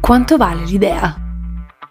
Quanto vale l'idea?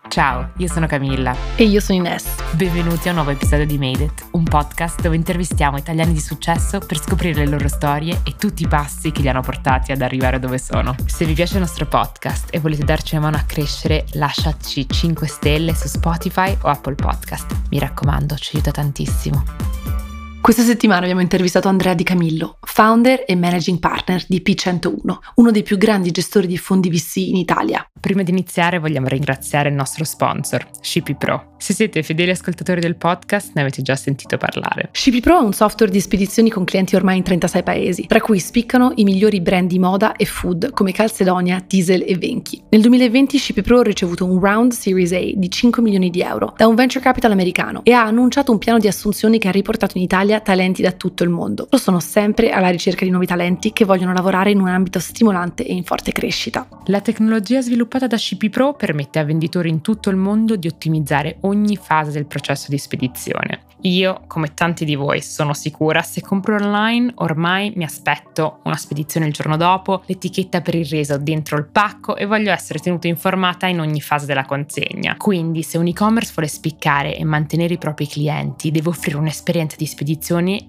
Ciao, io sono Camilla. E io sono Ines. Benvenuti a un nuovo episodio di Made It, un podcast dove intervistiamo italiani di successo per scoprire le loro storie e tutti i passi che li hanno portati ad arrivare dove sono. Se vi piace il nostro podcast e volete darci una mano a crescere, lasciateci 5 stelle su Spotify o Apple Podcast. Mi raccomando, ci aiuta tantissimo. Questa settimana abbiamo intervistato Andrea Di Camillo, founder e managing partner di P101, uno dei più grandi gestori di fondi VC in Italia. Prima di iniziare vogliamo ringraziare il nostro sponsor, Shippy Pro. Se siete fedeli ascoltatori del podcast ne avete già sentito parlare. Shippy Pro è un software di spedizioni con clienti ormai in 36 paesi, tra cui spiccano i migliori brand di moda e food come Calcedonia, Diesel e Venchi. Nel 2020 Shippy Pro ha ricevuto un round Series A di 5 milioni di euro da un venture capital americano e ha annunciato un piano di assunzioni che ha riportato in Italia Italia talenti da tutto il mondo. Lo sono sempre alla ricerca di nuovi talenti che vogliono lavorare in un ambito stimolante e in forte crescita. La tecnologia sviluppata da CP Pro permette a venditori in tutto il mondo di ottimizzare ogni fase del processo di spedizione. Io, come tanti di voi, sono sicura, se compro online ormai mi aspetto una spedizione il giorno dopo, l'etichetta per il reso dentro il pacco e voglio essere tenuta informata in ogni fase della consegna. Quindi se un e-commerce vuole spiccare e mantenere i propri clienti, deve offrire un'esperienza di spedizione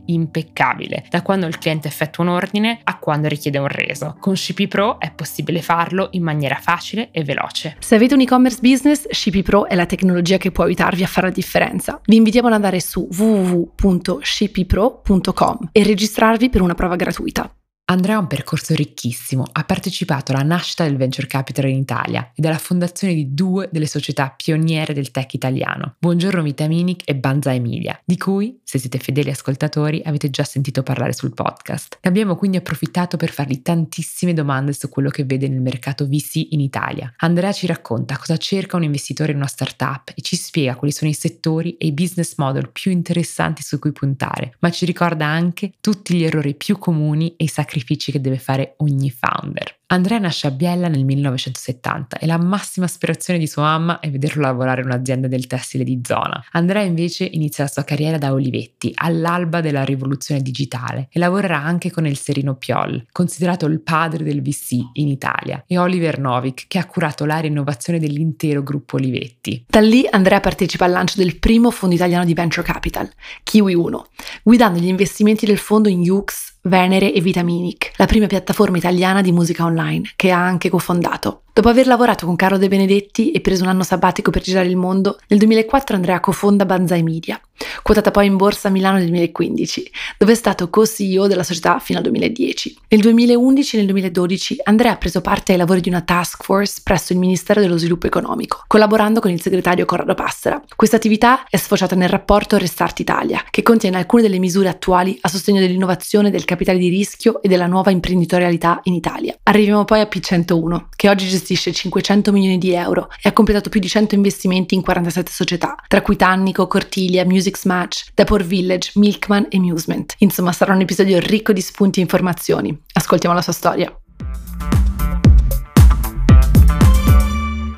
impeccabile, da quando il cliente effettua un ordine a quando richiede un reso. Con Shippy Pro è possibile farlo in maniera facile e veloce. Se avete un e-commerce business, Shippy Pro è la tecnologia che può aiutarvi a fare la differenza. Vi invitiamo ad andare su www.shipipro.com e registrarvi per una prova gratuita. Andrea ha un percorso ricchissimo, ha partecipato alla nascita del venture capital in Italia ed alla fondazione di due delle società pioniere del tech italiano, Buongiorno Vitaminic e Banza Emilia, di cui, se siete fedeli ascoltatori, avete già sentito parlare sul podcast. Ne abbiamo quindi approfittato per fargli tantissime domande su quello che vede nel mercato VC in Italia. Andrea ci racconta cosa cerca un investitore in una startup e ci spiega quali sono i settori e i business model più interessanti su cui puntare, ma ci ricorda anche tutti gli errori più comuni e i sacrifici sacrifici che deve fare ogni founder. Andrea nasce a Biella nel 1970 e la massima aspirazione di sua mamma è vederlo lavorare in un'azienda del tessile di zona. Andrea invece inizia la sua carriera da Olivetti, all'alba della rivoluzione digitale, e lavorerà anche con il Serino Piol, considerato il padre del VC in Italia, e Oliver Novik, che ha curato l'area innovazione dell'intero gruppo Olivetti. Da lì Andrea partecipa al lancio del primo fondo italiano di venture capital, Kiwi 1, guidando gli investimenti del fondo in Yux, Venere e Vitaminic, la prima piattaforma italiana di musica online che ha anche cofondato. Dopo aver lavorato con Carlo De Benedetti e preso un anno sabbatico per girare il mondo, nel 2004 Andrea cofonda Banzai Media, quotata poi in borsa a Milano nel 2015, dove è stato co-CEO della società fino al 2010. Nel 2011 e nel 2012 Andrea ha preso parte ai lavori di una task force presso il Ministero dello Sviluppo Economico, collaborando con il segretario Corrado Passera. Questa attività è sfociata nel rapporto Restart Italia, che contiene alcune delle misure attuali a sostegno dell'innovazione, del capitale di rischio e della nuova imprenditorialità in Italia. Arriviamo poi a P101, che oggi gestisce gestisce 500 milioni di euro e ha completato più di 100 investimenti in 47 società, tra cui Tannico, Cortilia, Music Match, Depot Village, Milkman e Musement. Insomma, sarà un episodio ricco di spunti e informazioni. Ascoltiamo la sua storia.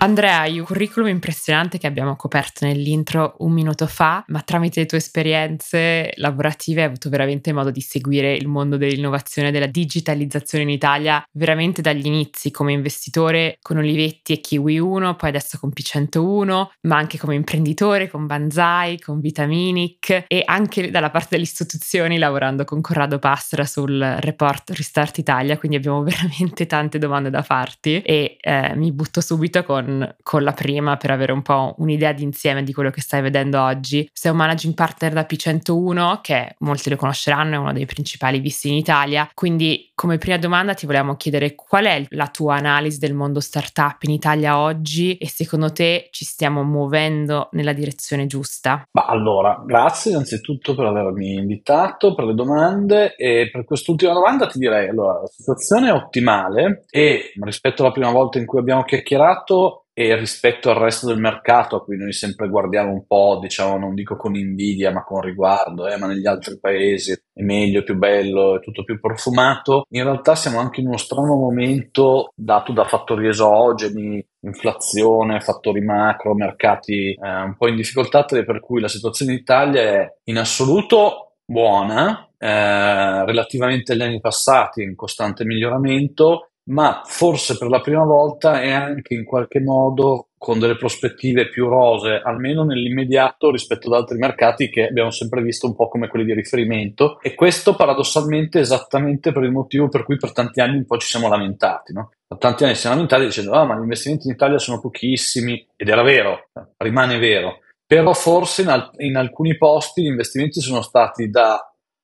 Andrea, hai un curriculum impressionante che abbiamo coperto nell'intro un minuto fa, ma tramite le tue esperienze lavorative hai avuto veramente modo di seguire il mondo dell'innovazione e della digitalizzazione in Italia veramente dagli inizi come investitore con Olivetti e Kiwi 1, poi adesso con P101, ma anche come imprenditore con Banzai, con Vitaminic e anche dalla parte delle istituzioni lavorando con Corrado Passera sul report Restart Italia, quindi abbiamo veramente tante domande da farti e eh, mi butto subito con con, con, la prima per avere un po' un'idea d'insieme di quello che stai vedendo oggi. Sei un managing partner da P101, che molti lo conosceranno, è uno dei principali visti in Italia. Quindi, come prima domanda, ti volevamo chiedere qual è la tua analisi del mondo startup in Italia oggi e secondo te ci stiamo muovendo nella direzione giusta? Ma allora, grazie innanzitutto per avermi invitato, per le domande e per quest'ultima domanda ti direi, allora, la situazione è ottimale e rispetto alla prima volta in cui abbiamo chiacchierato e rispetto al resto del mercato a cui noi sempre guardiamo un po', diciamo, non dico con invidia, ma con riguardo, eh, ma negli altri paesi è meglio, più bello, è tutto più profumato, in realtà siamo anche in uno strano momento dato da fattori esogeni, inflazione, fattori macro, mercati eh, un po' in difficoltà, per cui la situazione in Italia è in assoluto buona, eh, relativamente agli anni passati in costante miglioramento, ma forse per la prima volta è anche in qualche modo con delle prospettive più rose, almeno nell'immediato rispetto ad altri mercati che abbiamo sempre visto un po' come quelli di riferimento. E questo paradossalmente esattamente per il motivo per cui per tanti anni un po' ci siamo lamentati, no? Per tanti anni ci siamo lamentati dicendo ah ma gli investimenti in Italia sono pochissimi. Ed era vero, rimane vero, però forse in, al- in alcuni posti gli investimenti sono stati da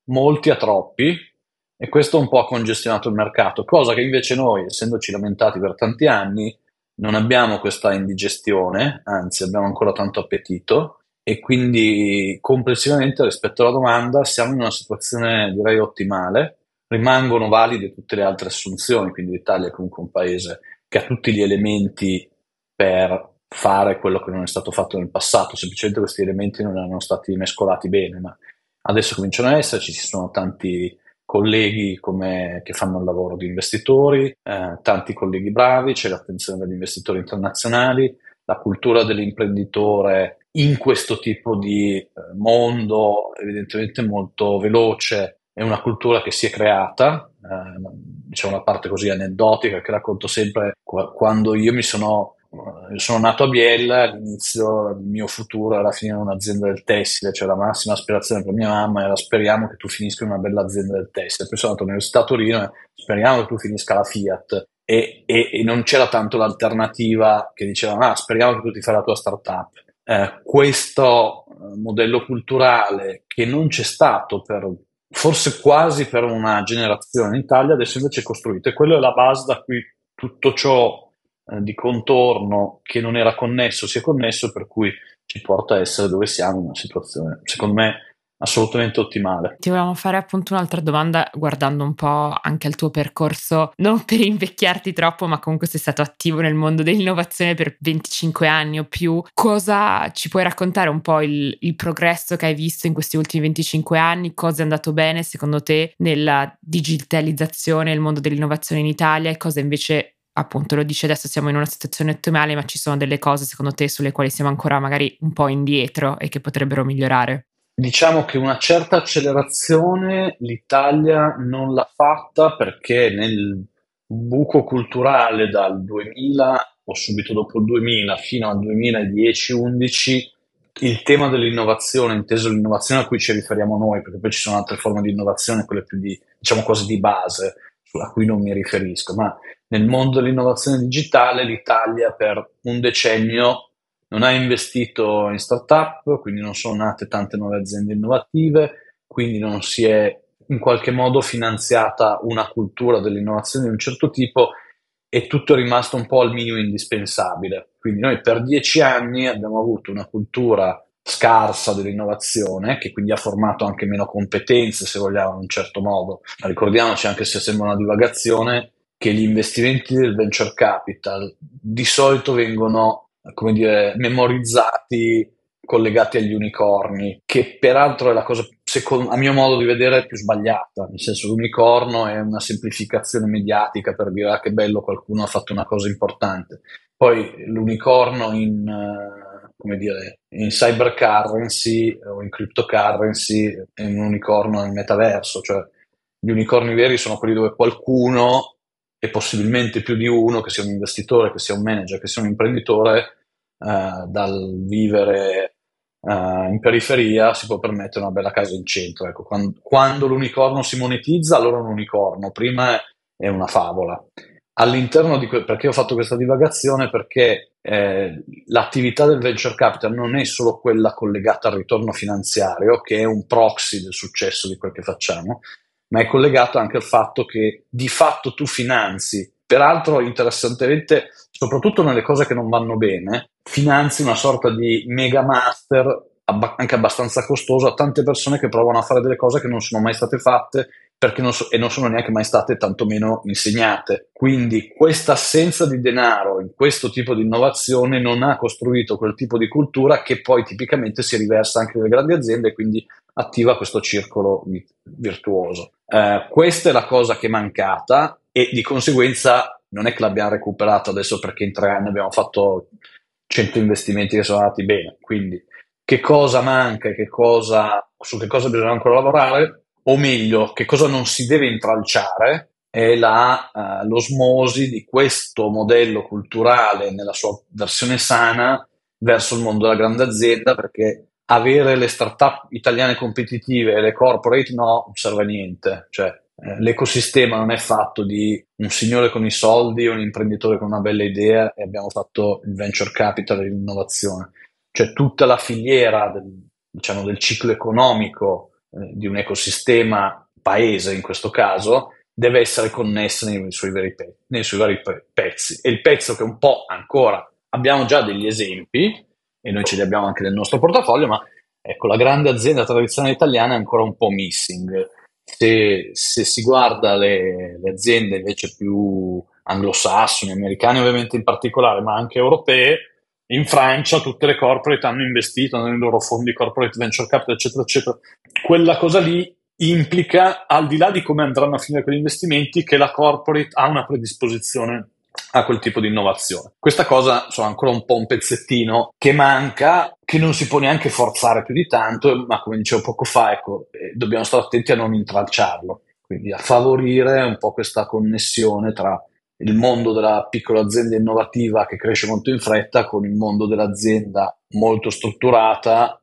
molti a troppi e questo un po' ha congestionato il mercato, cosa che invece noi, essendoci lamentati per tanti anni, non abbiamo questa indigestione, anzi abbiamo ancora tanto appetito e quindi complessivamente rispetto alla domanda siamo in una situazione direi ottimale, rimangono valide tutte le altre assunzioni, quindi l'Italia è comunque un paese che ha tutti gli elementi per fare quello che non è stato fatto nel passato, semplicemente questi elementi non erano stati mescolati bene, ma adesso cominciano a esserci, ci sono tanti colleghi come, che fanno il lavoro di investitori, eh, tanti colleghi bravi, c'è l'attenzione degli investitori internazionali, la cultura dell'imprenditore in questo tipo di eh, mondo evidentemente molto veloce è una cultura che si è creata, eh, c'è una parte così aneddotica che racconto sempre quando io mi sono io sono nato a Biella, all'inizio il mio futuro era finire in un'azienda del tessile, cioè la massima aspirazione per mia mamma era speriamo che tu finisca in una bella azienda del tessile. Poi sono andato all'Università a Torino e speriamo che tu finisca la Fiat. E, e, e non c'era tanto l'alternativa che diceva ah, speriamo che tu ti fai la tua startup. Eh, questo eh, modello culturale che non c'è stato per forse quasi per una generazione in Italia, adesso invece è costruito e quello è la base da cui tutto ciò eh, di contorno che non era connesso si è connesso, per cui ci porta a essere dove siamo in una situazione, secondo me, assolutamente ottimale. Ti volevamo fare appunto un'altra domanda guardando un po' anche al tuo percorso, non per invecchiarti troppo, ma comunque sei stato attivo nel mondo dell'innovazione per 25 anni o più. Cosa ci puoi raccontare un po' il, il progresso che hai visto in questi ultimi 25 anni? Cosa è andato bene secondo te nella digitalizzazione, nel mondo dell'innovazione in Italia e cosa invece appunto lo dice adesso siamo in una situazione ottimale, ma ci sono delle cose secondo te sulle quali siamo ancora magari un po' indietro e che potrebbero migliorare? Diciamo che una certa accelerazione l'Italia non l'ha fatta perché nel buco culturale dal 2000 o subito dopo il 2000 fino al 2010-11 il tema dell'innovazione, inteso l'innovazione a cui ci riferiamo noi, perché poi ci sono altre forme di innovazione, quelle più di, diciamo cose di base, a cui non mi riferisco, ma nel mondo dell'innovazione digitale l'Italia per un decennio non ha investito in startup, quindi non sono nate tante nuove aziende innovative, quindi non si è in qualche modo finanziata una cultura dell'innovazione di un certo tipo e tutto è rimasto un po' al minimo indispensabile. Quindi noi per dieci anni abbiamo avuto una cultura scarsa dell'innovazione, che quindi ha formato anche meno competenze, se vogliamo, in un certo modo. Ricordiamoci, anche se sembra una divagazione, che gli investimenti del venture capital di solito vengono, come dire, memorizzati collegati agli unicorni, che peraltro è la cosa, secondo, a mio modo di vedere, più sbagliata. Nel senso, l'unicorno è una semplificazione mediatica per dire ah, che bello, qualcuno ha fatto una cosa importante. Poi l'unicorno in, uh, come dire, in cyber currency o in cryptocurrency è un unicorno nel metaverso, cioè gli unicorni veri sono quelli dove qualcuno e possibilmente più di uno, che sia un investitore, che sia un manager, che sia un imprenditore, eh, dal vivere eh, in periferia si può permettere una bella casa in centro. Ecco, quando, quando, l'unicorno si monetizza, allora è un unicorno, prima è una favola. All'interno di que- perché ho fatto questa divagazione? Perché eh, l'attività del venture capital non è solo quella collegata al ritorno finanziario, che è un proxy del successo di quel che facciamo, ma è collegato anche al fatto che di fatto tu finanzi, peraltro interessantemente, soprattutto nelle cose che non vanno bene, finanzi una sorta di mega master anche abbastanza costoso a tante persone che provano a fare delle cose che non sono mai state fatte non so, e non sono neanche mai state tantomeno insegnate. Quindi questa assenza di denaro in questo tipo di innovazione non ha costruito quel tipo di cultura che poi tipicamente si riversa anche nelle grandi aziende e quindi attiva questo circolo virtuoso. Eh, questa è la cosa che è mancata e di conseguenza non è che l'abbiamo recuperata adesso perché in tre anni abbiamo fatto 100 investimenti che sono andati bene. Quindi che cosa manca e su che cosa bisogna ancora lavorare? O meglio, che cosa non si deve intralciare è la, uh, l'osmosi di questo modello culturale nella sua versione sana verso il mondo della grande azienda perché avere le start-up italiane competitive e le corporate no, non serve a niente. Cioè, eh, l'ecosistema non è fatto di un signore con i soldi, un imprenditore con una bella idea e abbiamo fatto il venture capital e l'innovazione. Cioè tutta la filiera del, diciamo, del ciclo economico di un ecosistema paese in questo caso deve essere connessa nei suoi pe- nei suoi vari pe- pezzi. E il pezzo che un po' ancora abbiamo già degli esempi, e noi ce li abbiamo anche nel nostro portafoglio, ma ecco, la grande azienda tradizionale italiana è ancora un po' missing. Se, se si guarda le, le, aziende invece più anglosassoni, americane ovviamente in particolare, ma anche europee, in Francia tutte le corporate hanno investito nei loro fondi corporate venture capital, eccetera, eccetera. Quella cosa lì implica, al di là di come andranno a finire quegli investimenti, che la corporate ha una predisposizione a quel tipo di innovazione. Questa cosa sono ancora un po' un pezzettino che manca, che non si può neanche forzare più di tanto, ma come dicevo poco fa, ecco, eh, dobbiamo stare attenti a non intralciarlo, quindi a favorire un po' questa connessione tra il mondo della piccola azienda innovativa che cresce molto in fretta con il mondo dell'azienda molto strutturata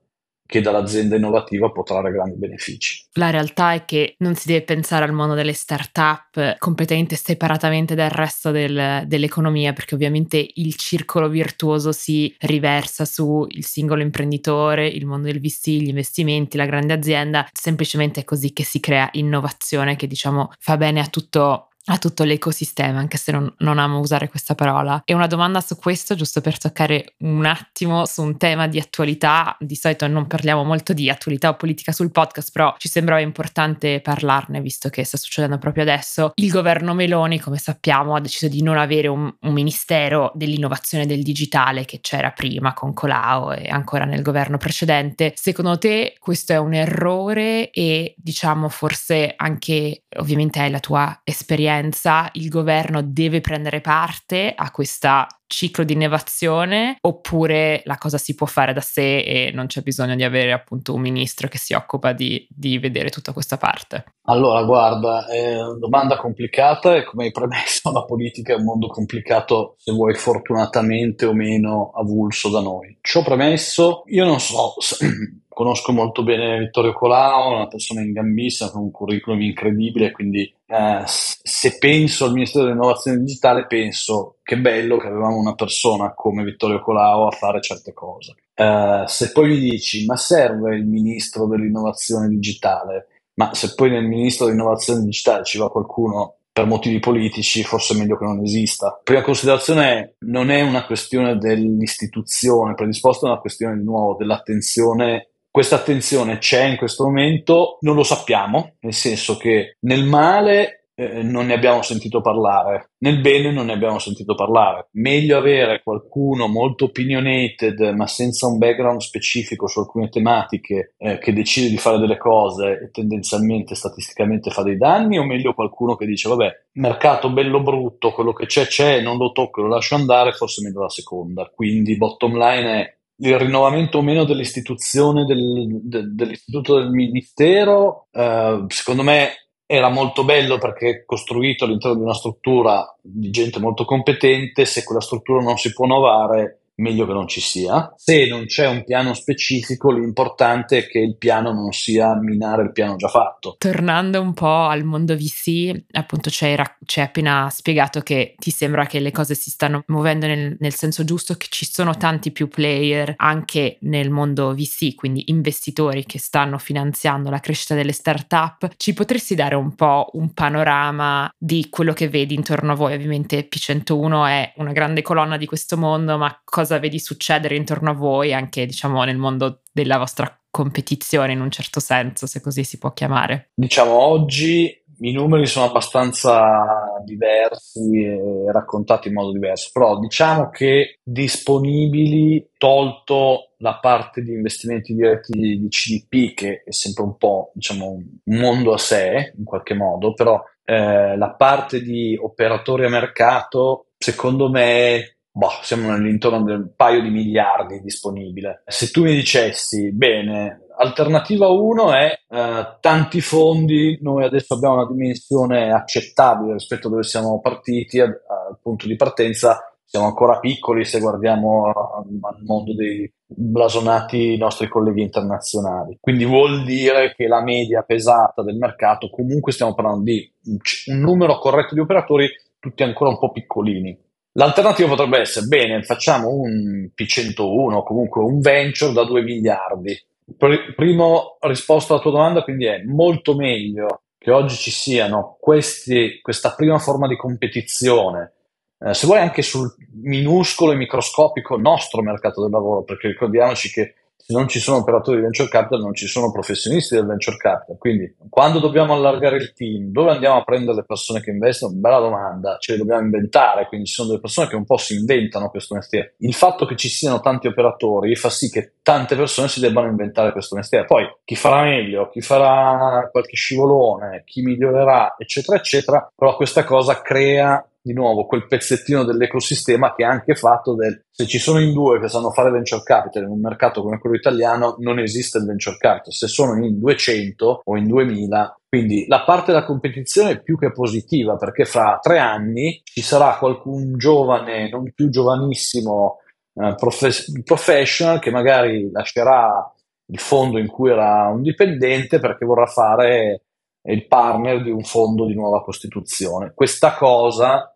che dall'azienda innovativa può trarre grandi benefici. La realtà è che non si deve pensare al mondo delle start-up completamente separatamente dal resto del, dell'economia, perché ovviamente il circolo virtuoso si riversa sul singolo imprenditore, il mondo del VC, gli investimenti, la grande azienda. Semplicemente è così che si crea innovazione che diciamo fa bene a tutto a tutto l'ecosistema, anche se non, non, amo usare questa parola. E una domanda su questo, giusto per toccare un attimo su un tema di attualità. Di solito non parliamo molto di attualità o politica sul podcast, però ci sembrava importante parlarne, visto che sta succedendo proprio adesso. Il governo Meloni, come sappiamo, ha deciso di non avere un, un ministero dell'innovazione del digitale che c'era prima con Colau e ancora nel governo precedente. Secondo te questo è un errore e diciamo forse anche, ovviamente hai la tua esperienza esperienza il governo deve prendere parte a questo ciclo di innovazione oppure la cosa si può fare da sé e non c'è bisogno di avere appunto un ministro che si occupa di, di vedere tutta questa parte? Allora, guarda, è una domanda complicata e come hai premesso la politica è un mondo complicato, se vuoi fortunatamente o meno avulso da noi. Ciò premesso, io non so conosco molto bene Vittorio Colau, una persona in gambissima con un curriculum incredibile, quindi eh, se penso al Ministero dell'Innovazione Digitale penso che bello che avevamo una persona come Vittorio Colau a fare certe cose. Eh, se poi mi dici ma serve il Ministro dell'Innovazione Digitale, ma se poi nel Ministro dell'Innovazione Digitale ci va qualcuno per motivi politici forse è meglio che non esista. Prima considerazione è, non è una questione dell'istituzione predisposta, è una questione di nuovo dell'attenzione questa attenzione c'è in questo momento, non lo sappiamo, nel senso che nel male eh, non ne abbiamo sentito parlare, nel bene non ne abbiamo sentito parlare. Meglio avere qualcuno molto opinionated ma senza un background specifico su alcune tematiche eh, che decide di fare delle cose e tendenzialmente statisticamente fa dei danni o meglio qualcuno che dice vabbè, mercato bello brutto, quello che c'è c'è, non lo tocco, lo lascio andare, forse meglio la seconda. Quindi bottom line è il rinnovamento o meno dell'istituzione del, de, dell'istituto del ministero, eh, secondo me era molto bello perché è costruito all'interno di una struttura di gente molto competente, se quella struttura non si può innovare meglio che non ci sia. Se non c'è un piano specifico, l'importante è che il piano non sia minare il piano già fatto. Tornando un po' al mondo VC, appunto ci hai, appena spiegato che ti sembra che le cose si stanno muovendo nel, nel senso giusto, che ci sono tanti più player anche nel mondo VC, quindi investitori che stanno finanziando la crescita delle start-up. Ci potresti dare un po' un panorama di quello che vedi intorno a voi? Ovviamente P101 è una grande colonna di questo mondo, ma cosa cosa vedi succedere intorno a voi, anche diciamo nel mondo della vostra competizione in un certo senso, se così si può chiamare? Diciamo oggi i numeri sono abbastanza diversi e raccontati in modo diverso, però diciamo che disponibili, tolto la parte di investimenti diretti di CDP, che è sempre un po' diciamo, un mondo a sé in qualche modo, però eh, la parte di operatori a mercato, secondo me boh, siamo nell'intorno del paio di miliardi disponibile. Se tu mi dicessi, bene, Alternativa 1 è eh, tanti fondi, noi adesso abbiamo una dimensione accettabile rispetto a dove siamo partiti, al punto di partenza siamo ancora piccoli se guardiamo al mondo dei blasonati nostri colleghi internazionali. Quindi vuol dire che la media pesata del mercato, comunque stiamo parlando di un numero corretto di operatori, tutti ancora un po' piccolini. L'alternativa potrebbe essere, bene, facciamo un P101, comunque un venture da 2 miliardi. Pr- primo risposta alla tua domanda, quindi è molto meglio che oggi ci siano questi, questa prima forma di competizione, eh, se vuoi anche sul minuscolo e microscopico nostro mercato del lavoro, perché ricordiamoci che non ci sono operatori di venture capital non ci sono professionisti del venture capital. Quindi quando dobbiamo allargare il team, dove andiamo a prendere le persone che investono? Bella domanda, ce le dobbiamo inventare, quindi ci sono delle persone che un po' si inventano questo mestiere. Il fatto che ci siano tanti operatori fa sì che tante persone si debbano inventare questo mestiere. Poi chi farà meglio, chi farà qualche scivolone, chi migliorerà, eccetera, eccetera, però questa cosa crea di nuovo quel pezzettino dell'ecosistema che è anche fatto del se ci sono in due che sanno fare venture capital in un mercato come quello italiano non esiste il venture capital se sono in 200 o in 2000 quindi la parte della competizione è più che positiva perché fra tre anni ci sarà qualcun giovane non più giovanissimo eh, prof- professional che magari lascerà il fondo in cui era un dipendente perché vorrà fare il partner di un fondo di nuova costituzione. Questa cosa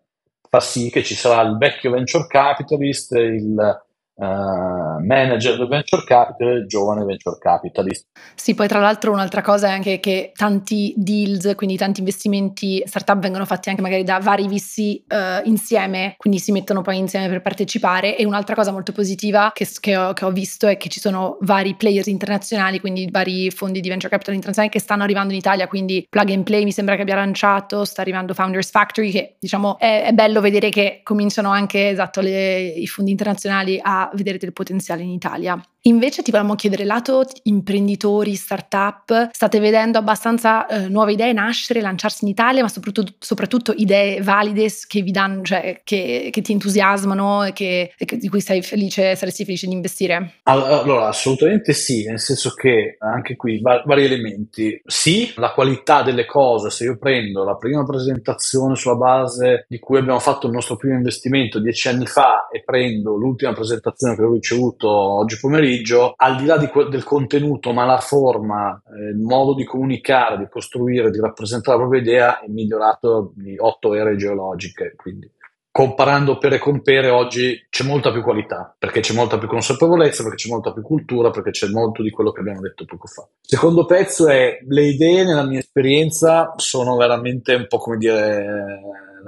fa sì che ci sarà il vecchio venture capitalist, il Uh, manager del venture capital, giovane venture capitalist. Sì, poi tra l'altro un'altra cosa è anche che tanti deals, quindi tanti investimenti startup vengono fatti anche magari da vari VC uh, insieme, quindi si mettono poi insieme per partecipare e un'altra cosa molto positiva che, che, ho, che, ho, visto è che ci sono vari players internazionali, quindi vari fondi di venture capital internazionali che stanno arrivando in Italia, quindi Plug and Play mi sembra che abbia lanciato, sta arrivando Founders Factory che diciamo è, è bello vedere che cominciano anche esatto le, i fondi internazionali a vedere del potenziale in Italia. Invece ti volevamo chiedere, lato imprenditori, startup, state vedendo abbastanza eh, nuove idee nascere, lanciarsi in Italia, ma soprattutto, soprattutto idee valide che vi danno, cioè che, che ti entusiasmano e, che, che, di cui sei felice, saresti felice di investire? Allora, assolutamente sì, nel senso che anche qui va- vari elementi. Sì, la qualità delle cose, se io prendo la prima presentazione sulla base di cui abbiamo fatto il nostro primo investimento dieci anni fa e prendo l'ultima presentazione che ho ricevuto oggi pomeriggio, pomeriggio, al di là di que- del contenuto, ma la forma, eh, il modo di comunicare, di costruire, di rappresentare la propria idea è migliorato di otto ere geologiche. Quindi comparando pere con pere oggi c'è molta più qualità, perché c'è molta più consapevolezza, perché c'è molta più cultura, perché c'è molto di quello che abbiamo detto poco fa. Secondo pezzo è le idee, nella mia esperienza, sono veramente un po' come dire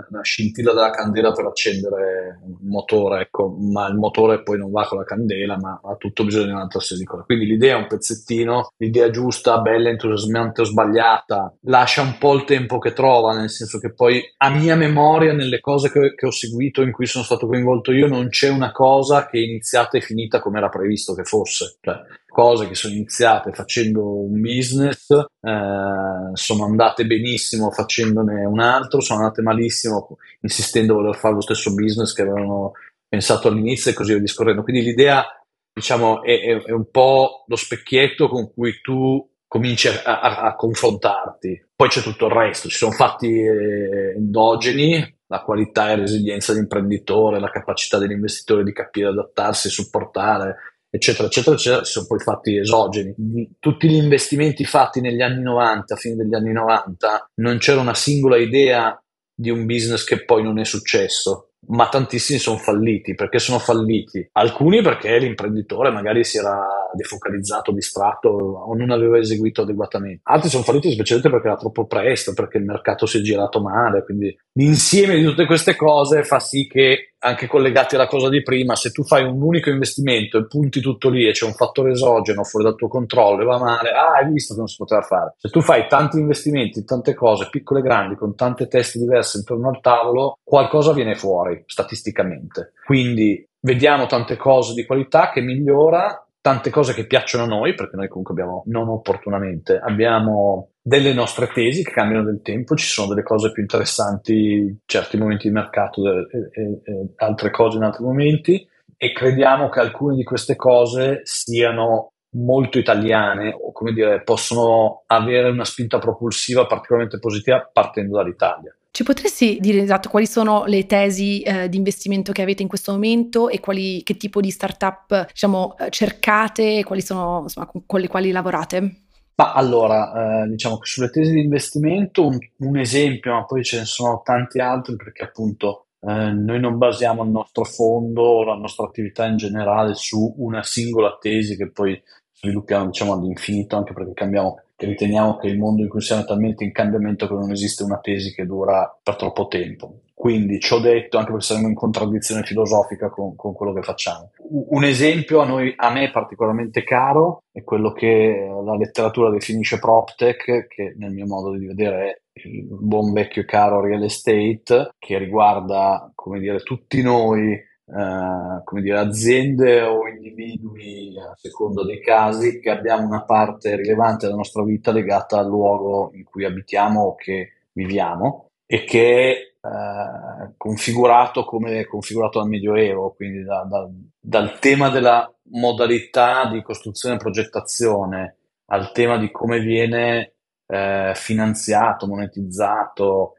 una scintilla della candela per accendere un motore, ecco, ma il motore poi non va con la candela, ma ha tutto bisogno di un'altra serie di cose. Quindi l'idea è un pezzettino, l'idea giusta, bella, entusiasmante o sbagliata, lascia un po' il tempo che trova, nel senso che poi a mia memoria, nelle cose che, che ho seguito, in cui sono stato coinvolto io, non c'è una cosa che è iniziata e finita come era previsto che fosse. Cioè, cose che sono iniziate facendo un business, eh, sono andate benissimo facendone un altro, sono andate malissimo insistendo a voler fare lo stesso business che avevano pensato all'inizio e così via discorrendo. Quindi l'idea, diciamo, è, è, è un po' lo specchietto con cui tu cominci a, a, a, confrontarti. Poi c'è tutto il resto, ci sono fatti eh, endogeni, la qualità e resilienza dell'imprenditore, la capacità dell'investitore di capire, adattarsi, supportare, eccetera, eccetera, eccetera, si sono poi fatti esogeni. Tutti gli investimenti fatti negli anni 90, a fine degli anni 90, non c'era una singola idea di un business che poi non è successo ma tantissimi sono falliti. Perché sono falliti? Alcuni perché l'imprenditore magari si era defocalizzato, distratto o non aveva eseguito adeguatamente. Altri sono falliti specialmente perché era troppo presto, perché il mercato si è girato male. Quindi l'insieme di tutte queste cose fa sì che anche collegati alla cosa di prima, se tu fai un unico investimento e punti tutto lì e c'è un fattore esogeno fuori dal tuo controllo e va male, ah, hai visto che non si poteva fare. Se tu fai tanti investimenti, tante cose, piccole e grandi, con tante teste diverse intorno al tavolo, qualcosa viene fuori statisticamente. Quindi vediamo tante cose di qualità che migliora tante cose che piacciono a noi, perché noi comunque abbiamo, non opportunamente, abbiamo delle nostre tesi che cambiano del tempo, ci sono delle cose più interessanti in certi momenti di mercato e, e, altre cose in altri momenti e crediamo che alcune di queste cose siano molto italiane o come dire possono avere una spinta propulsiva particolarmente positiva partendo dall'Italia. Ci potresti dire esatto quali sono le tesi eh, di investimento che avete in questo momento e quali, che tipo di startup diciamo, eh, cercate e quali sono insomma, con le quali lavorate? Ma allora, eh, diciamo che sulle tesi di investimento un, un, esempio, ma poi ce ne sono tanti altri perché appunto eh, noi non basiamo il nostro fondo o la nostra attività in generale su una singola tesi che poi sviluppiamo diciamo all'infinito anche perché cambiamo riteniamo che il mondo in cui siamo è talmente in cambiamento che non esiste una tesi che dura per troppo tempo. Quindi ci ho detto, anche perché saremo in contraddizione filosofica con, con quello che facciamo. Un esempio a, noi, a me particolarmente caro è quello che la letteratura definisce PropTech, che nel mio modo di vedere è il buon vecchio caro real estate, che riguarda, come dire, tutti noi Uh, come dire, aziende o individui a seconda dei casi che abbiamo una parte rilevante della nostra vita legata al luogo in cui abitiamo o che viviamo e che uh, configurato come configurato dal Medioevo, quindi da, da, dal tema della modalità di costruzione e progettazione al tema di come viene uh, finanziato, monetizzato,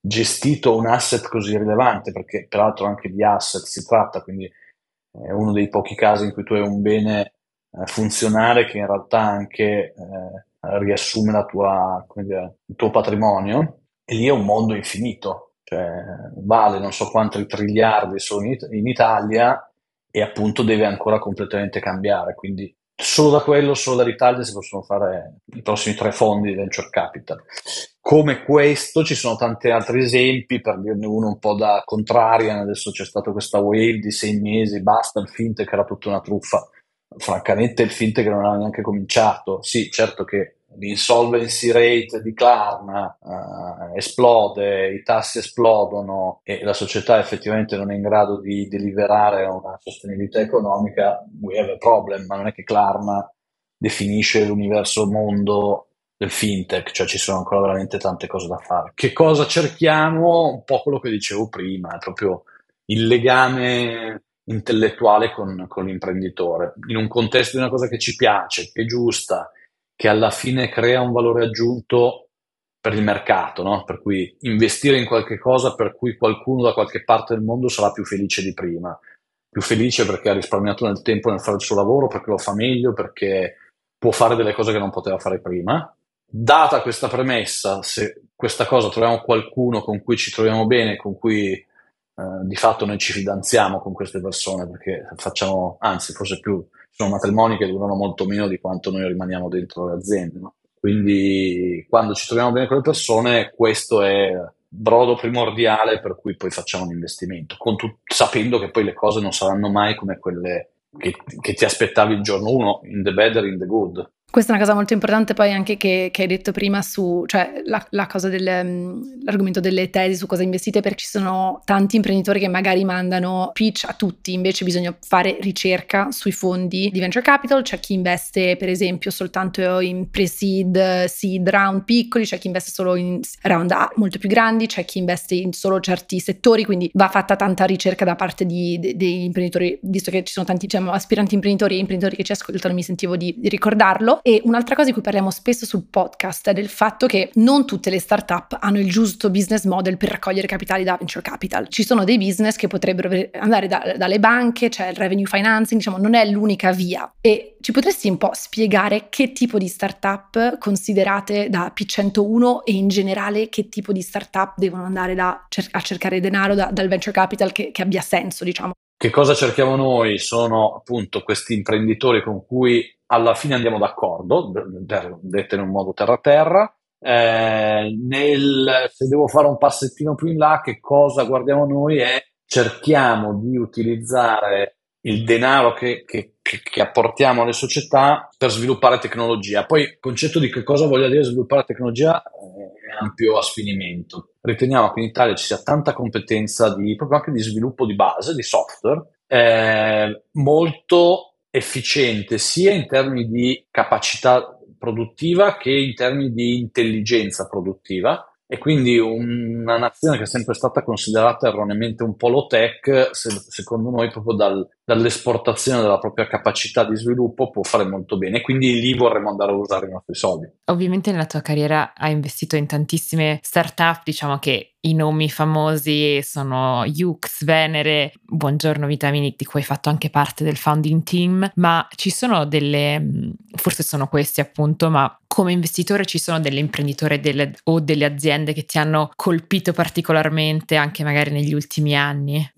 gestito un asset così rilevante, perché peraltro anche di asset si tratta, quindi è uno dei pochi casi in cui tu hai un bene eh, funzionale che in realtà anche eh, riassume tua, dire, il tuo patrimonio, e lì è un mondo infinito, cioè vale non so quanti triliardi sono in, in Italia e appunto deve ancora completamente cambiare, quindi solo da quello, solo dall'Italia si possono fare i prossimi tre fondi di venture capital. Come questo ci sono tanti altri esempi, per dirne uno un po' da contraria, adesso c'è stata questa wave di sei mesi, basta, il fintech era tutta una truffa. Francamente il fintech non aveva neanche cominciato. Sì, certo che l'insolvency rate di Klarna uh, esplode, i tassi esplodono e la società effettivamente non è in grado di deliberare una sostenibilità economica, we have a problem, ma non è che Klarna definisce l'universo mondo del fintech, cioè ci sono ancora veramente tante cose da fare. Che cosa cerchiamo? Un po' quello che dicevo prima, è proprio il legame intellettuale con, con l'imprenditore, in un contesto di una cosa che ci piace, che è giusta, che alla fine crea un valore aggiunto per il mercato, no? per cui investire in qualche cosa per cui qualcuno da qualche parte del mondo sarà più felice di prima, più felice perché ha risparmiato nel tempo nel fare il suo lavoro, perché lo fa meglio, perché può fare delle cose che non poteva fare prima. Data questa premessa, se questa cosa troviamo qualcuno con cui ci troviamo bene, con cui eh, di fatto noi ci fidanziamo con queste persone, perché facciamo, anzi forse più sono matrimoni che durano molto meno di quanto noi rimaniamo dentro le aziende. No? Quindi quando ci troviamo bene con le persone, questo è brodo primordiale per cui poi facciamo un investimento, tut- sapendo che poi le cose non saranno mai come quelle che, che ti aspettavi il giorno uno, in the better, in the good. Questa è una cosa molto importante poi anche che, che hai detto prima su, cioè la, la cosa dell'argomento mm, delle tesi su cosa investite perché ci sono tanti imprenditori che magari mandano pitch a tutti, invece bisogna fare ricerca sui fondi di venture capital, c'è chi investe per esempio soltanto in pre-seed, seed round piccoli, c'è chi investe solo in round A molto più grandi, c'è chi investe in solo certi settori, quindi va fatta tanta ricerca da parte di, de, degli imprenditori, visto che ci sono tanti diciamo, aspiranti imprenditori e imprenditori che ci ascoltano, mi sentivo di, di ricordarlo e un'altra cosa di cui parliamo spesso sul podcast è del fatto che non tutte le startup hanno il giusto business model per raccogliere capitali da venture capital. Ci sono dei business che potrebbero andare da, dalle banche, c'è cioè il revenue financing, diciamo, non è l'unica via. E ci potresti un po' spiegare che tipo di startup considerate da P101 e in generale che tipo di startup devono andare da, a cercare denaro da, dal venture capital che, che abbia senso, diciamo? Che cosa cerchiamo noi? Sono appunto questi imprenditori con cui alla fine andiamo d'accordo, detto in un modo terra-terra. Eh, nel, se devo fare un passettino più in là, che cosa guardiamo noi è cerchiamo di utilizzare il denaro che, che, che, apportiamo alle società per sviluppare tecnologia. Poi il concetto di che cosa voglia dire sviluppare tecnologia è ampio a sfinimento. Riteniamo che in Italia ci sia tanta competenza di, proprio anche di sviluppo di base, di software, eh, molto efficiente sia in termini di capacità produttiva che in termini di intelligenza produttiva e quindi una nazione che è sempre stata considerata erroneamente un polo tech, se, secondo noi proprio dal, dall'esportazione della propria capacità di sviluppo può fare molto bene. Quindi lì vorremmo andare a usare i nostri soldi. Ovviamente nella tua carriera hai investito in tantissime startup, diciamo che i nomi famosi sono Yux, Venere, Buongiorno Vitamini, di cui hai fatto anche parte del founding team, ma ci sono delle, forse sono questi appunto, ma come investitore ci sono delle imprenditori delle, o delle aziende che ti hanno colpito particolarmente anche magari negli ultimi anni?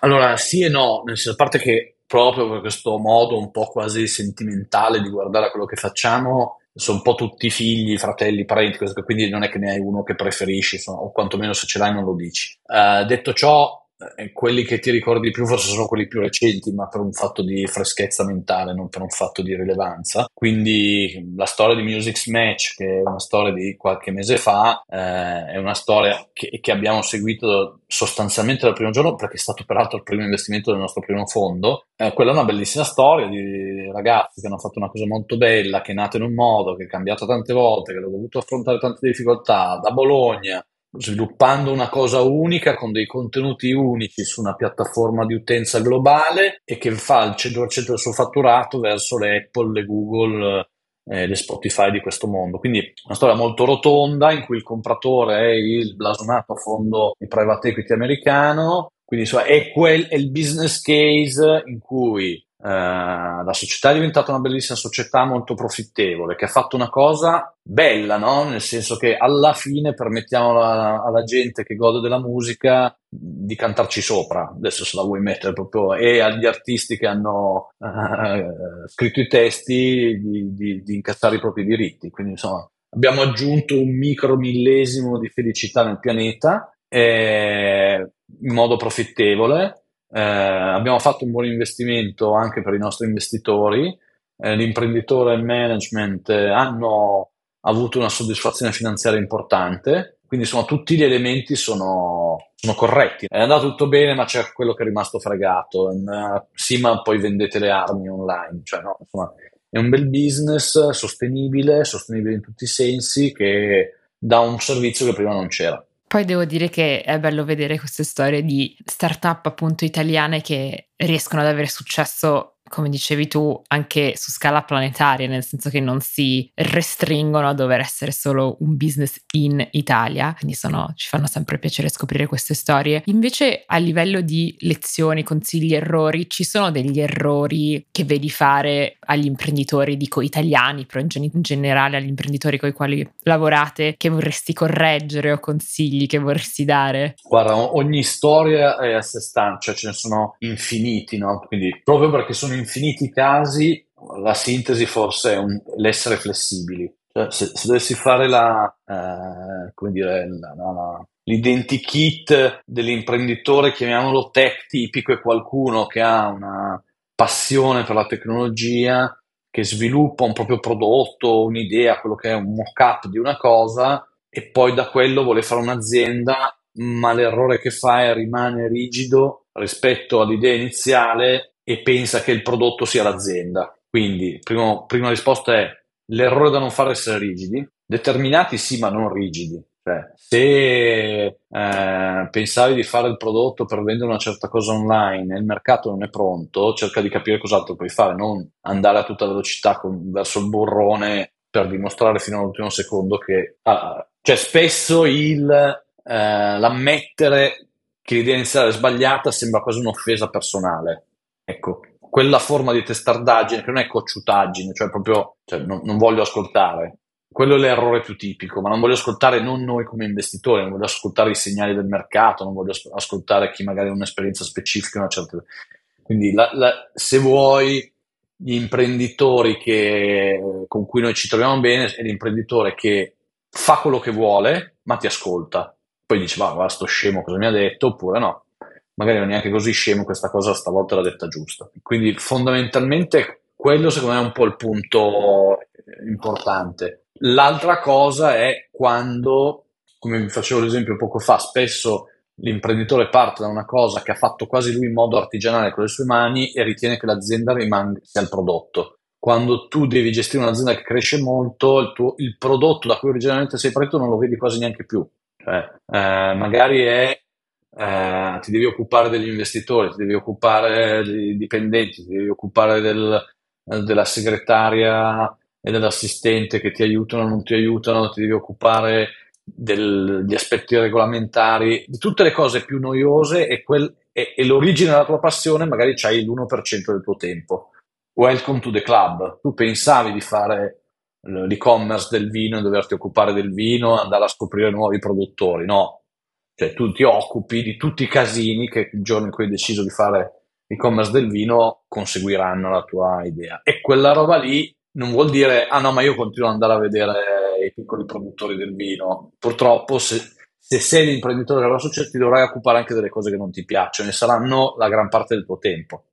Allora, sì e no, nel senso, a parte che proprio per questo modo un po' quasi sentimentale di guardare a quello che facciamo, sono un po' tutti figli, fratelli, parenti, quindi non è che ne hai uno che preferisci, o quantomeno se ce l'hai non lo dici. Uh, detto ciò, eh, quelli che ti ricordi più forse sono quelli più recenti, ma per un fatto di freschezza mentale, non per un fatto di rilevanza. Quindi la storia di Music's Match, che è una storia di qualche mese fa, eh, è una storia che, che, abbiamo seguito sostanzialmente dal primo giorno, perché è stato peraltro il primo investimento del nostro primo fondo. Eh, quella è una bellissima storia di ragazzi che hanno fatto una cosa molto bella, che è nata in un modo, che è cambiata tante volte, che hanno dovuto affrontare tante difficoltà, da Bologna sviluppando una cosa unica con dei contenuti unici su una piattaforma di utenza globale e che fa il 100% del suo fatturato verso le Apple, le Google, eh, le Spotify di questo mondo. Quindi una storia molto rotonda in cui il compratore è il blasonato fondo di private equity americano, quindi insomma, è, quel, è il business case in cui la società è diventata una bellissima società molto profittevole che ha fatto una cosa bella, no? nel senso che alla fine permettiamo alla, alla, gente che gode della musica di cantarci sopra, adesso se la vuoi mettere proprio, e agli artisti che hanno uh, scritto i testi di, di, di incazzare i propri diritti. Quindi insomma abbiamo aggiunto un micro millesimo di felicità nel pianeta eh, in modo profittevole eh, abbiamo fatto un buon investimento anche per i nostri investitori, eh, l'imprenditore e il management eh, hanno avuto una soddisfazione finanziaria importante, quindi insomma tutti gli elementi sono, sono corretti. È andato tutto bene, ma c'è quello che è rimasto fregato. Uh, sì, ma poi vendete le armi online, cioè no, insomma è un bel business sostenibile, sostenibile in tutti i sensi, che dà un servizio che prima non c'era. Poi devo dire che è bello vedere queste storie di start-up appunto italiane che riescono ad avere successo come dicevi tu, anche su scala planetaria, nel senso che non si restringono a dover essere solo un business in Italia, quindi sono, ci fanno sempre piacere scoprire queste storie. Invece a livello di lezioni, consigli, errori, ci sono degli errori che vedi fare agli imprenditori, dico italiani, però in, gen- in generale agli imprenditori con i quali lavorate, che vorresti correggere o consigli che vorresti dare? Guarda, ogni storia è a sé stante, cioè ce ne sono infiniti, no? Quindi proprio perché sono infiniti casi la sintesi forse è un, l'essere flessibili. Cioè, se, se, dovessi fare la, eh, come dire, la, la, l'identikit dell'imprenditore, chiamiamolo tech tipico, è qualcuno che ha una passione per la tecnologia, che sviluppa un proprio prodotto, un'idea, quello che è un mock-up di una cosa, e poi da quello vuole fare un'azienda, ma l'errore che fa è rimane rigido rispetto all'idea iniziale e pensa che il prodotto sia l'azienda. Quindi, primo, prima risposta è l'errore da non fare essere rigidi, determinati sì, ma non rigidi. Cioè, se eh, pensavi di fare il prodotto per vendere una certa cosa online e il mercato non è pronto, cerca di capire cos'altro puoi fare, non andare a tutta velocità con, verso il burrone per dimostrare fino all'ultimo secondo che... Ah, cioè, spesso il, eh, l'ammettere che l'idea iniziale è sbagliata sembra quasi un'offesa personale. Ecco, quella forma di testardaggine che non è cocciutaggine, cioè proprio cioè, non, non, voglio ascoltare. Quello è l'errore più tipico, ma non voglio ascoltare non noi come investitori, non voglio ascoltare i segnali del mercato, non voglio ascoltare chi magari ha un'esperienza specifica, una certa... Quindi la, la, se vuoi gli imprenditori che, con cui noi ci troviamo bene è l'imprenditore che fa quello che vuole, ma ti ascolta. Poi dici, va, va, sto scemo cosa mi ha detto, oppure no, magari non è neanche così scemo, questa cosa stavolta l'ha detta giusta. Quindi fondamentalmente quello secondo me è un po' il punto importante. L'altra cosa è quando, come vi facevo l'esempio poco fa, spesso l'imprenditore parte da una cosa che ha fatto quasi lui in modo artigianale con le sue mani e ritiene che l'azienda rimanga il prodotto. Quando tu devi gestire un'azienda che cresce molto, il, tuo, il prodotto da cui originariamente sei partito non lo vedi quasi neanche più. Cioè, eh, magari è eh, ti devi occupare degli investitori, ti devi occupare dei dipendenti, ti devi occupare del, della segretaria e dell'assistente che ti aiutano o non ti aiutano, ti devi occupare degli aspetti regolamentari, di tutte le cose più noiose e, quel, e, e l'origine della tua passione magari c'hai l'1% del tuo tempo. Welcome to the club. Tu pensavi di fare l'e-commerce del vino e doverti occupare del vino, andare a scoprire nuovi produttori, no. Cioè tu ti occupi di tutti i casini che il giorno in cui hai deciso di fare l'e-commerce del vino conseguiranno la tua idea. E quella roba lì non vuol dire, ah no, ma io continuo ad andare a vedere i piccoli produttori del vino. Purtroppo se, se sei l'imprenditore della società ti dovrai occupare anche delle cose che non ti piacciono e saranno la gran parte del tuo tempo.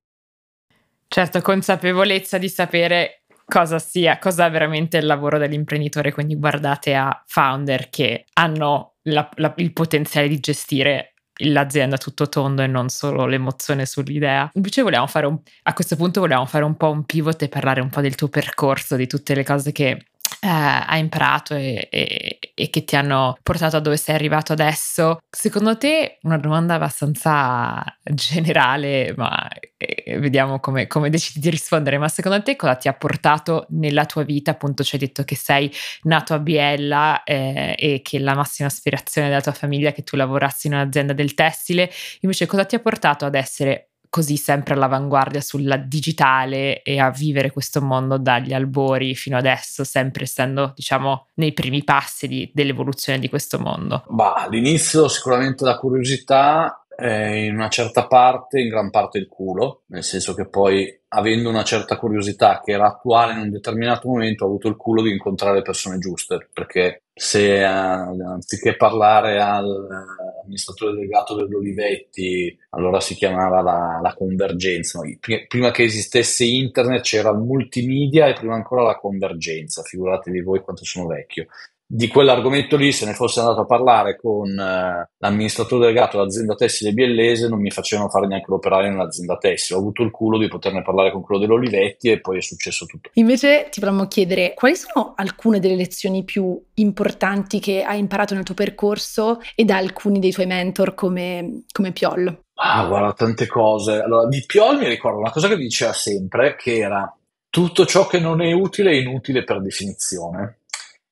Certo, consapevolezza di sapere cosa sia, cosa è veramente il lavoro dell'imprenditore, quindi guardate a founder che hanno la, la, il potenziale di gestire l'azienda tutto tondo e non solo l'emozione sull'idea. Invece volevamo fare un, a questo punto volevamo fare un po' un pivot e parlare un po' del tuo percorso, di tutte le cose che eh, hai imparato e, e, e, che ti hanno portato a dove sei arrivato adesso. Secondo te, una domanda abbastanza generale, ma eh, vediamo come, come, decidi di rispondere, ma secondo te cosa ti ha portato nella tua vita? Appunto ci hai detto che sei nato a Biella eh, e che la massima aspirazione della tua famiglia è che tu lavorassi in un'azienda del tessile, invece cosa ti ha portato ad essere così sempre all'avanguardia sulla digitale e a vivere questo mondo dagli albori fino adesso, sempre essendo, diciamo, nei primi passi di, dell'evoluzione di questo mondo? Bah, all'inizio sicuramente la curiosità, eh, in una certa parte, in gran parte il culo, nel senso che poi avendo una certa curiosità che era attuale in un determinato momento, ho avuto il culo di incontrare le persone giuste, perché se eh, anziché parlare all'amministratore delegato dell'Olivetti, allora si chiamava la, la convergenza, no? prima che esistesse internet c'era il multimedia e prima ancora la convergenza, figuratevi voi quanto sono vecchio di quell'argomento lì, se ne fosse andato a parlare con eh, l'amministratore delegato dell'azienda tessile biellese, non mi facevano fare neanche l'operaio nell'azienda tessile. Ho avuto il culo di poterne parlare con quello dell'Olivetti e poi è successo tutto. Invece ti vorremmo chiedere quali sono alcune delle lezioni più importanti che hai imparato nel tuo percorso e da alcuni dei tuoi mentor come, come Piol? Ah, guarda, tante cose. Allora, di Piol mi ricordo una cosa che diceva sempre, che era tutto ciò che non è utile è inutile per definizione.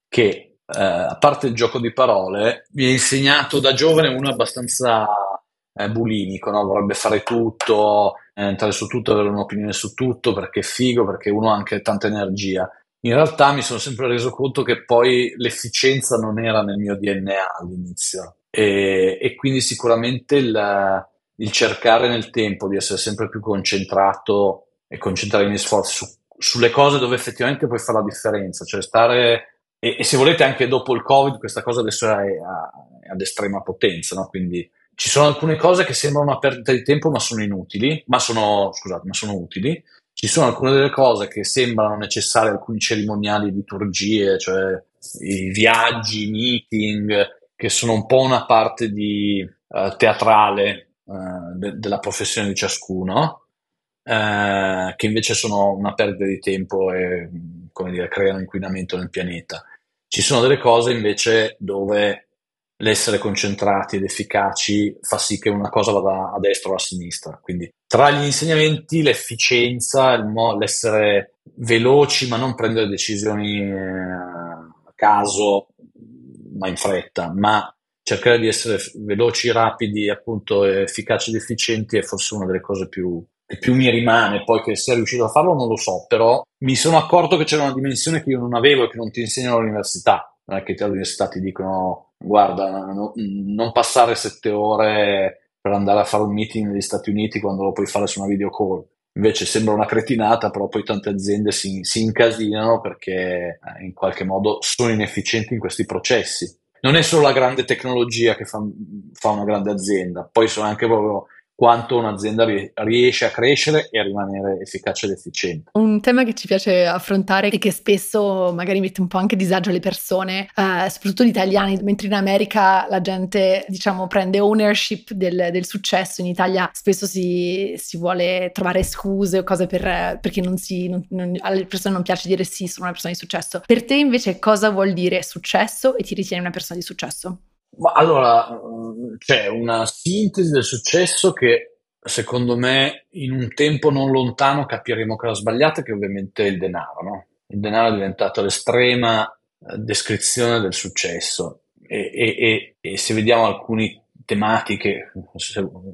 Che eh, a parte il gioco di parole, mi ha insegnato da giovane uno abbastanza eh, bulimico, no? vorrebbe fare tutto, eh, entrare su tutto, avere un'opinione su tutto perché è figo, perché uno ha anche tanta energia. In realtà mi sono sempre reso conto che poi l'efficienza non era nel mio DNA all'inizio e, e quindi sicuramente il, il, cercare nel tempo di essere sempre più concentrato e concentrare i miei sforzi su, sulle cose dove effettivamente puoi fare la differenza, cioè stare e, e, se volete anche dopo il Covid questa cosa adesso è, è ad estrema potenza, no? quindi ci sono alcune cose che sembrano una perdita di tempo ma sono inutili, ma sono, scusate, ma sono utili. Ci sono alcune delle cose che sembrano necessarie, alcuni cerimoniali, liturgie, cioè i viaggi, i meeting, che sono un po' una parte di uh, teatrale uh, de- della professione di ciascuno, uh, che invece sono una perdita di tempo e come dire, creano inquinamento nel pianeta. Ci sono delle cose invece dove l'essere concentrati ed efficaci fa sì che una cosa vada a destra o a sinistra. Quindi tra gli insegnamenti l'efficienza, mo- l'essere veloci ma non prendere decisioni eh, a caso, ma in fretta, ma cercare di essere veloci, rapidi, appunto efficaci ed efficienti è forse una delle cose più, più mi rimane, poi che sia riuscito a farlo non lo so, però mi sono accorto che c'era una dimensione che io non avevo e che non ti insegnano all'università. Non è che all'università ti dicono guarda, no, non passare sette ore per andare a fare un meeting negli Stati Uniti quando lo puoi fare su una video call. Invece sembra una cretinata, però poi tante aziende si, si incasinano perché eh, in qualche modo sono inefficienti in questi processi. Non è solo la grande tecnologia che fa, fa una grande azienda, poi sono anche proprio quanto un'azienda riesce a crescere e a rimanere efficace ed efficiente. Un tema che ci piace affrontare e che spesso magari mette un po' anche disagio alle persone, eh, soprattutto gli italiani, mentre in America la gente diciamo prende ownership del, del successo, in Italia spesso si, si, vuole trovare scuse o cose per, perché non si, non, non, alle persone non piace dire sì, sono una persona di successo. Per te invece cosa vuol dire successo e ti ritieni una persona di successo? Ma allora, c'è una sintesi del successo che secondo me in un tempo non lontano capiremo che era sbagliata, che ovviamente è il denaro, no? Il denaro è diventato l'estrema eh, descrizione del successo e, e, e, e se vediamo alcune tematiche,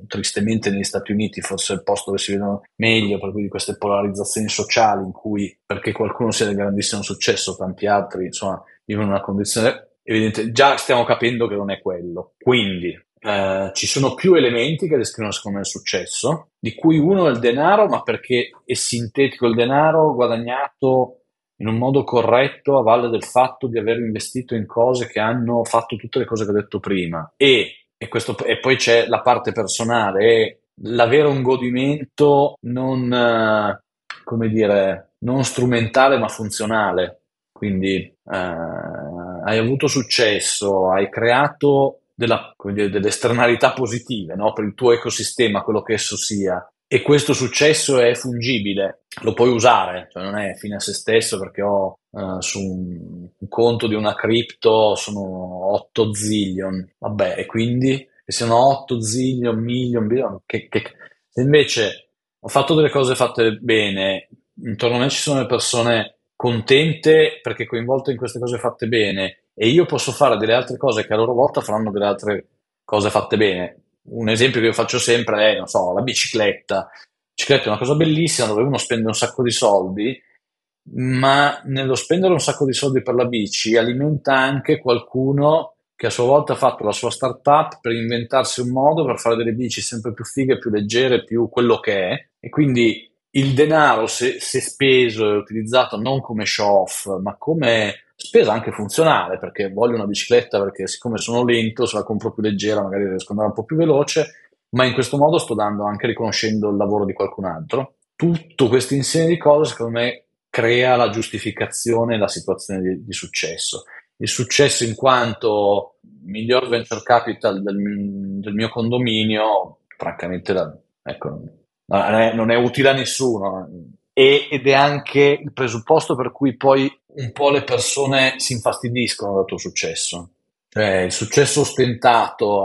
tristemente negli Stati Uniti forse è il posto dove si vedono meglio, per cui di queste polarizzazioni sociali in cui perché qualcuno sia del grandissimo successo, tanti altri insomma vivono una condizione evidente, già stiamo capendo che non è quello. Quindi eh, ci sono più elementi che descrivono secondo me il successo, di cui uno è il denaro, ma perché è sintetico il denaro guadagnato in un modo corretto a valle del fatto di aver investito in cose che hanno fatto tutte le cose che ho detto prima. E, e, questo, e poi c'è la parte personale, l'avere un godimento non, eh, come dire, non strumentale ma funzionale. Quindi eh, hai avuto successo, hai creato della, dire, delle esternalità positive no? per il tuo ecosistema, quello che esso sia. E questo successo è fungibile, lo puoi usare, cioè non è fine a se stesso perché ho uh, su un, un, conto di una cripto sono 8 zillion, vabbè, e quindi se sono 8 zillion, million, billion, che, che, se invece ho fatto delle cose fatte bene, intorno a me ci sono le persone contente perché coinvolte in queste cose fatte bene e io posso fare delle altre cose che a loro volta faranno delle altre cose fatte bene. Un esempio che io faccio sempre è, non so, la bicicletta. La bicicletta è una cosa bellissima dove uno spende un sacco di soldi, ma nello spendere un sacco di soldi per la bici alimenta anche qualcuno che a sua volta ha fatto la sua startup per inventarsi un modo per fare delle bici sempre più fighe, più leggere, più quello che è. E quindi il denaro, se, se speso e utilizzato non come show off, ma come spesa anche funzionale, perché voglio una bicicletta perché siccome sono lento, se la compro più leggera magari riesco ad andare un po' più veloce, ma in questo modo sto dando anche riconoscendo il lavoro di qualcun altro. Tutto questo insieme di cose, secondo me, crea la giustificazione e la situazione di, di successo. Il successo in quanto miglior venture capital del, del mio condominio, francamente, da, ecco, non è, non è utile a nessuno e, ed è anche il presupposto per cui poi un po' le persone si infastidiscono dal tuo successo. Cioè, il successo ostentato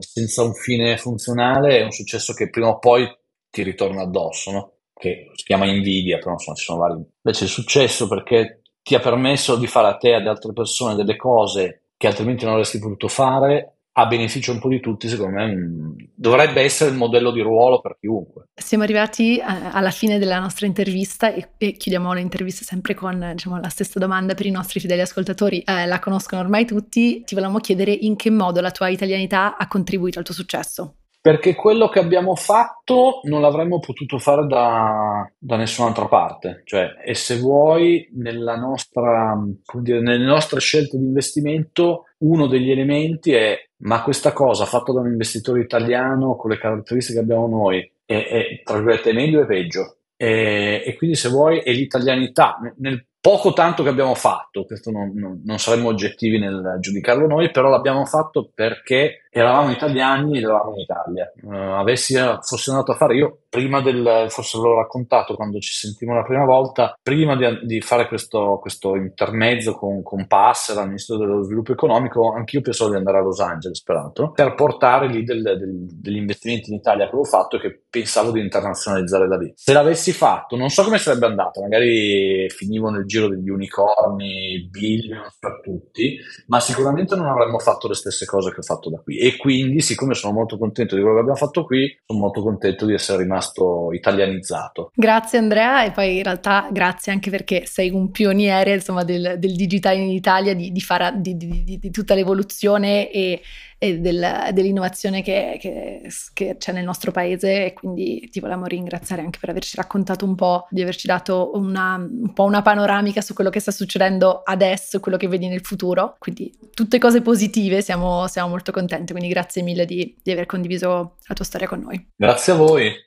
senza un fine funzionale è un successo che prima o poi ti ritorna addosso, no? che si chiama invidia, però insomma ci sono vari. Invece il successo perché ti ha permesso di fare a te e ad altre persone delle cose che altrimenti non avresti potuto fare a beneficio un po' di tutti, secondo me mm, dovrebbe essere il modello di ruolo per chiunque. Siamo arrivati a, eh, alla fine della nostra intervista e, e chiudiamo l'intervista sempre con diciamo, la stessa domanda per i nostri fedeli ascoltatori. Eh, la conoscono ormai tutti, ti volevamo chiedere in che modo la tua italianità ha contribuito al tuo successo perché quello che abbiamo fatto non l'avremmo potuto fare da, da nessun'altra parte. Cioè, e se vuoi, nella nostra, dire, nelle nostre scelte di investimento, uno degli elementi è: ma questa cosa fatta da un investitore italiano con le caratteristiche che abbiamo noi è, è tra virgolette meglio e peggio? E, e, quindi, se vuoi, è l'italianità. Nel poco tanto che abbiamo fatto, questo non, non, non saremmo oggettivi nel giudicarlo noi, però l'abbiamo fatto perché eravamo italiani ed eravamo in Italia. Uh, avessi, fossi andato a fare io, prima del, forse l'ho raccontato quando ci sentivamo la prima volta, prima di, di fare questo, questo, intermezzo con, con Pass, al Ministero dello Sviluppo Economico, anch'io pensavo di andare a Los Angeles, peraltro, per portare lì del, del, degli investimenti in Italia che avevo fatto e che pensavo di internazionalizzare da lì. Se l'avessi fatto, non so come sarebbe andata, magari finivo nel giro degli unicorni, billions per tutti, ma sicuramente non avremmo fatto le stesse cose che ho fatto da qui. E quindi, siccome sono molto contento di quello che abbiamo fatto qui, sono molto contento di essere rimasto italianizzato. Grazie Andrea e poi in realtà grazie anche perché sei un pioniere insomma, del, del digitale in Italia, di, di, fare, di, di tutta l'evoluzione e e del, dell'innovazione che, che, che, c'è nel nostro paese e quindi ti volevamo ringraziare anche per averci raccontato un po', di averci dato una, un po' una panoramica su quello che sta succedendo adesso e quello che vedi nel futuro. Quindi tutte cose positive, siamo, siamo molto contenti, quindi grazie mille di, di aver condiviso la tua storia con noi. Grazie a voi.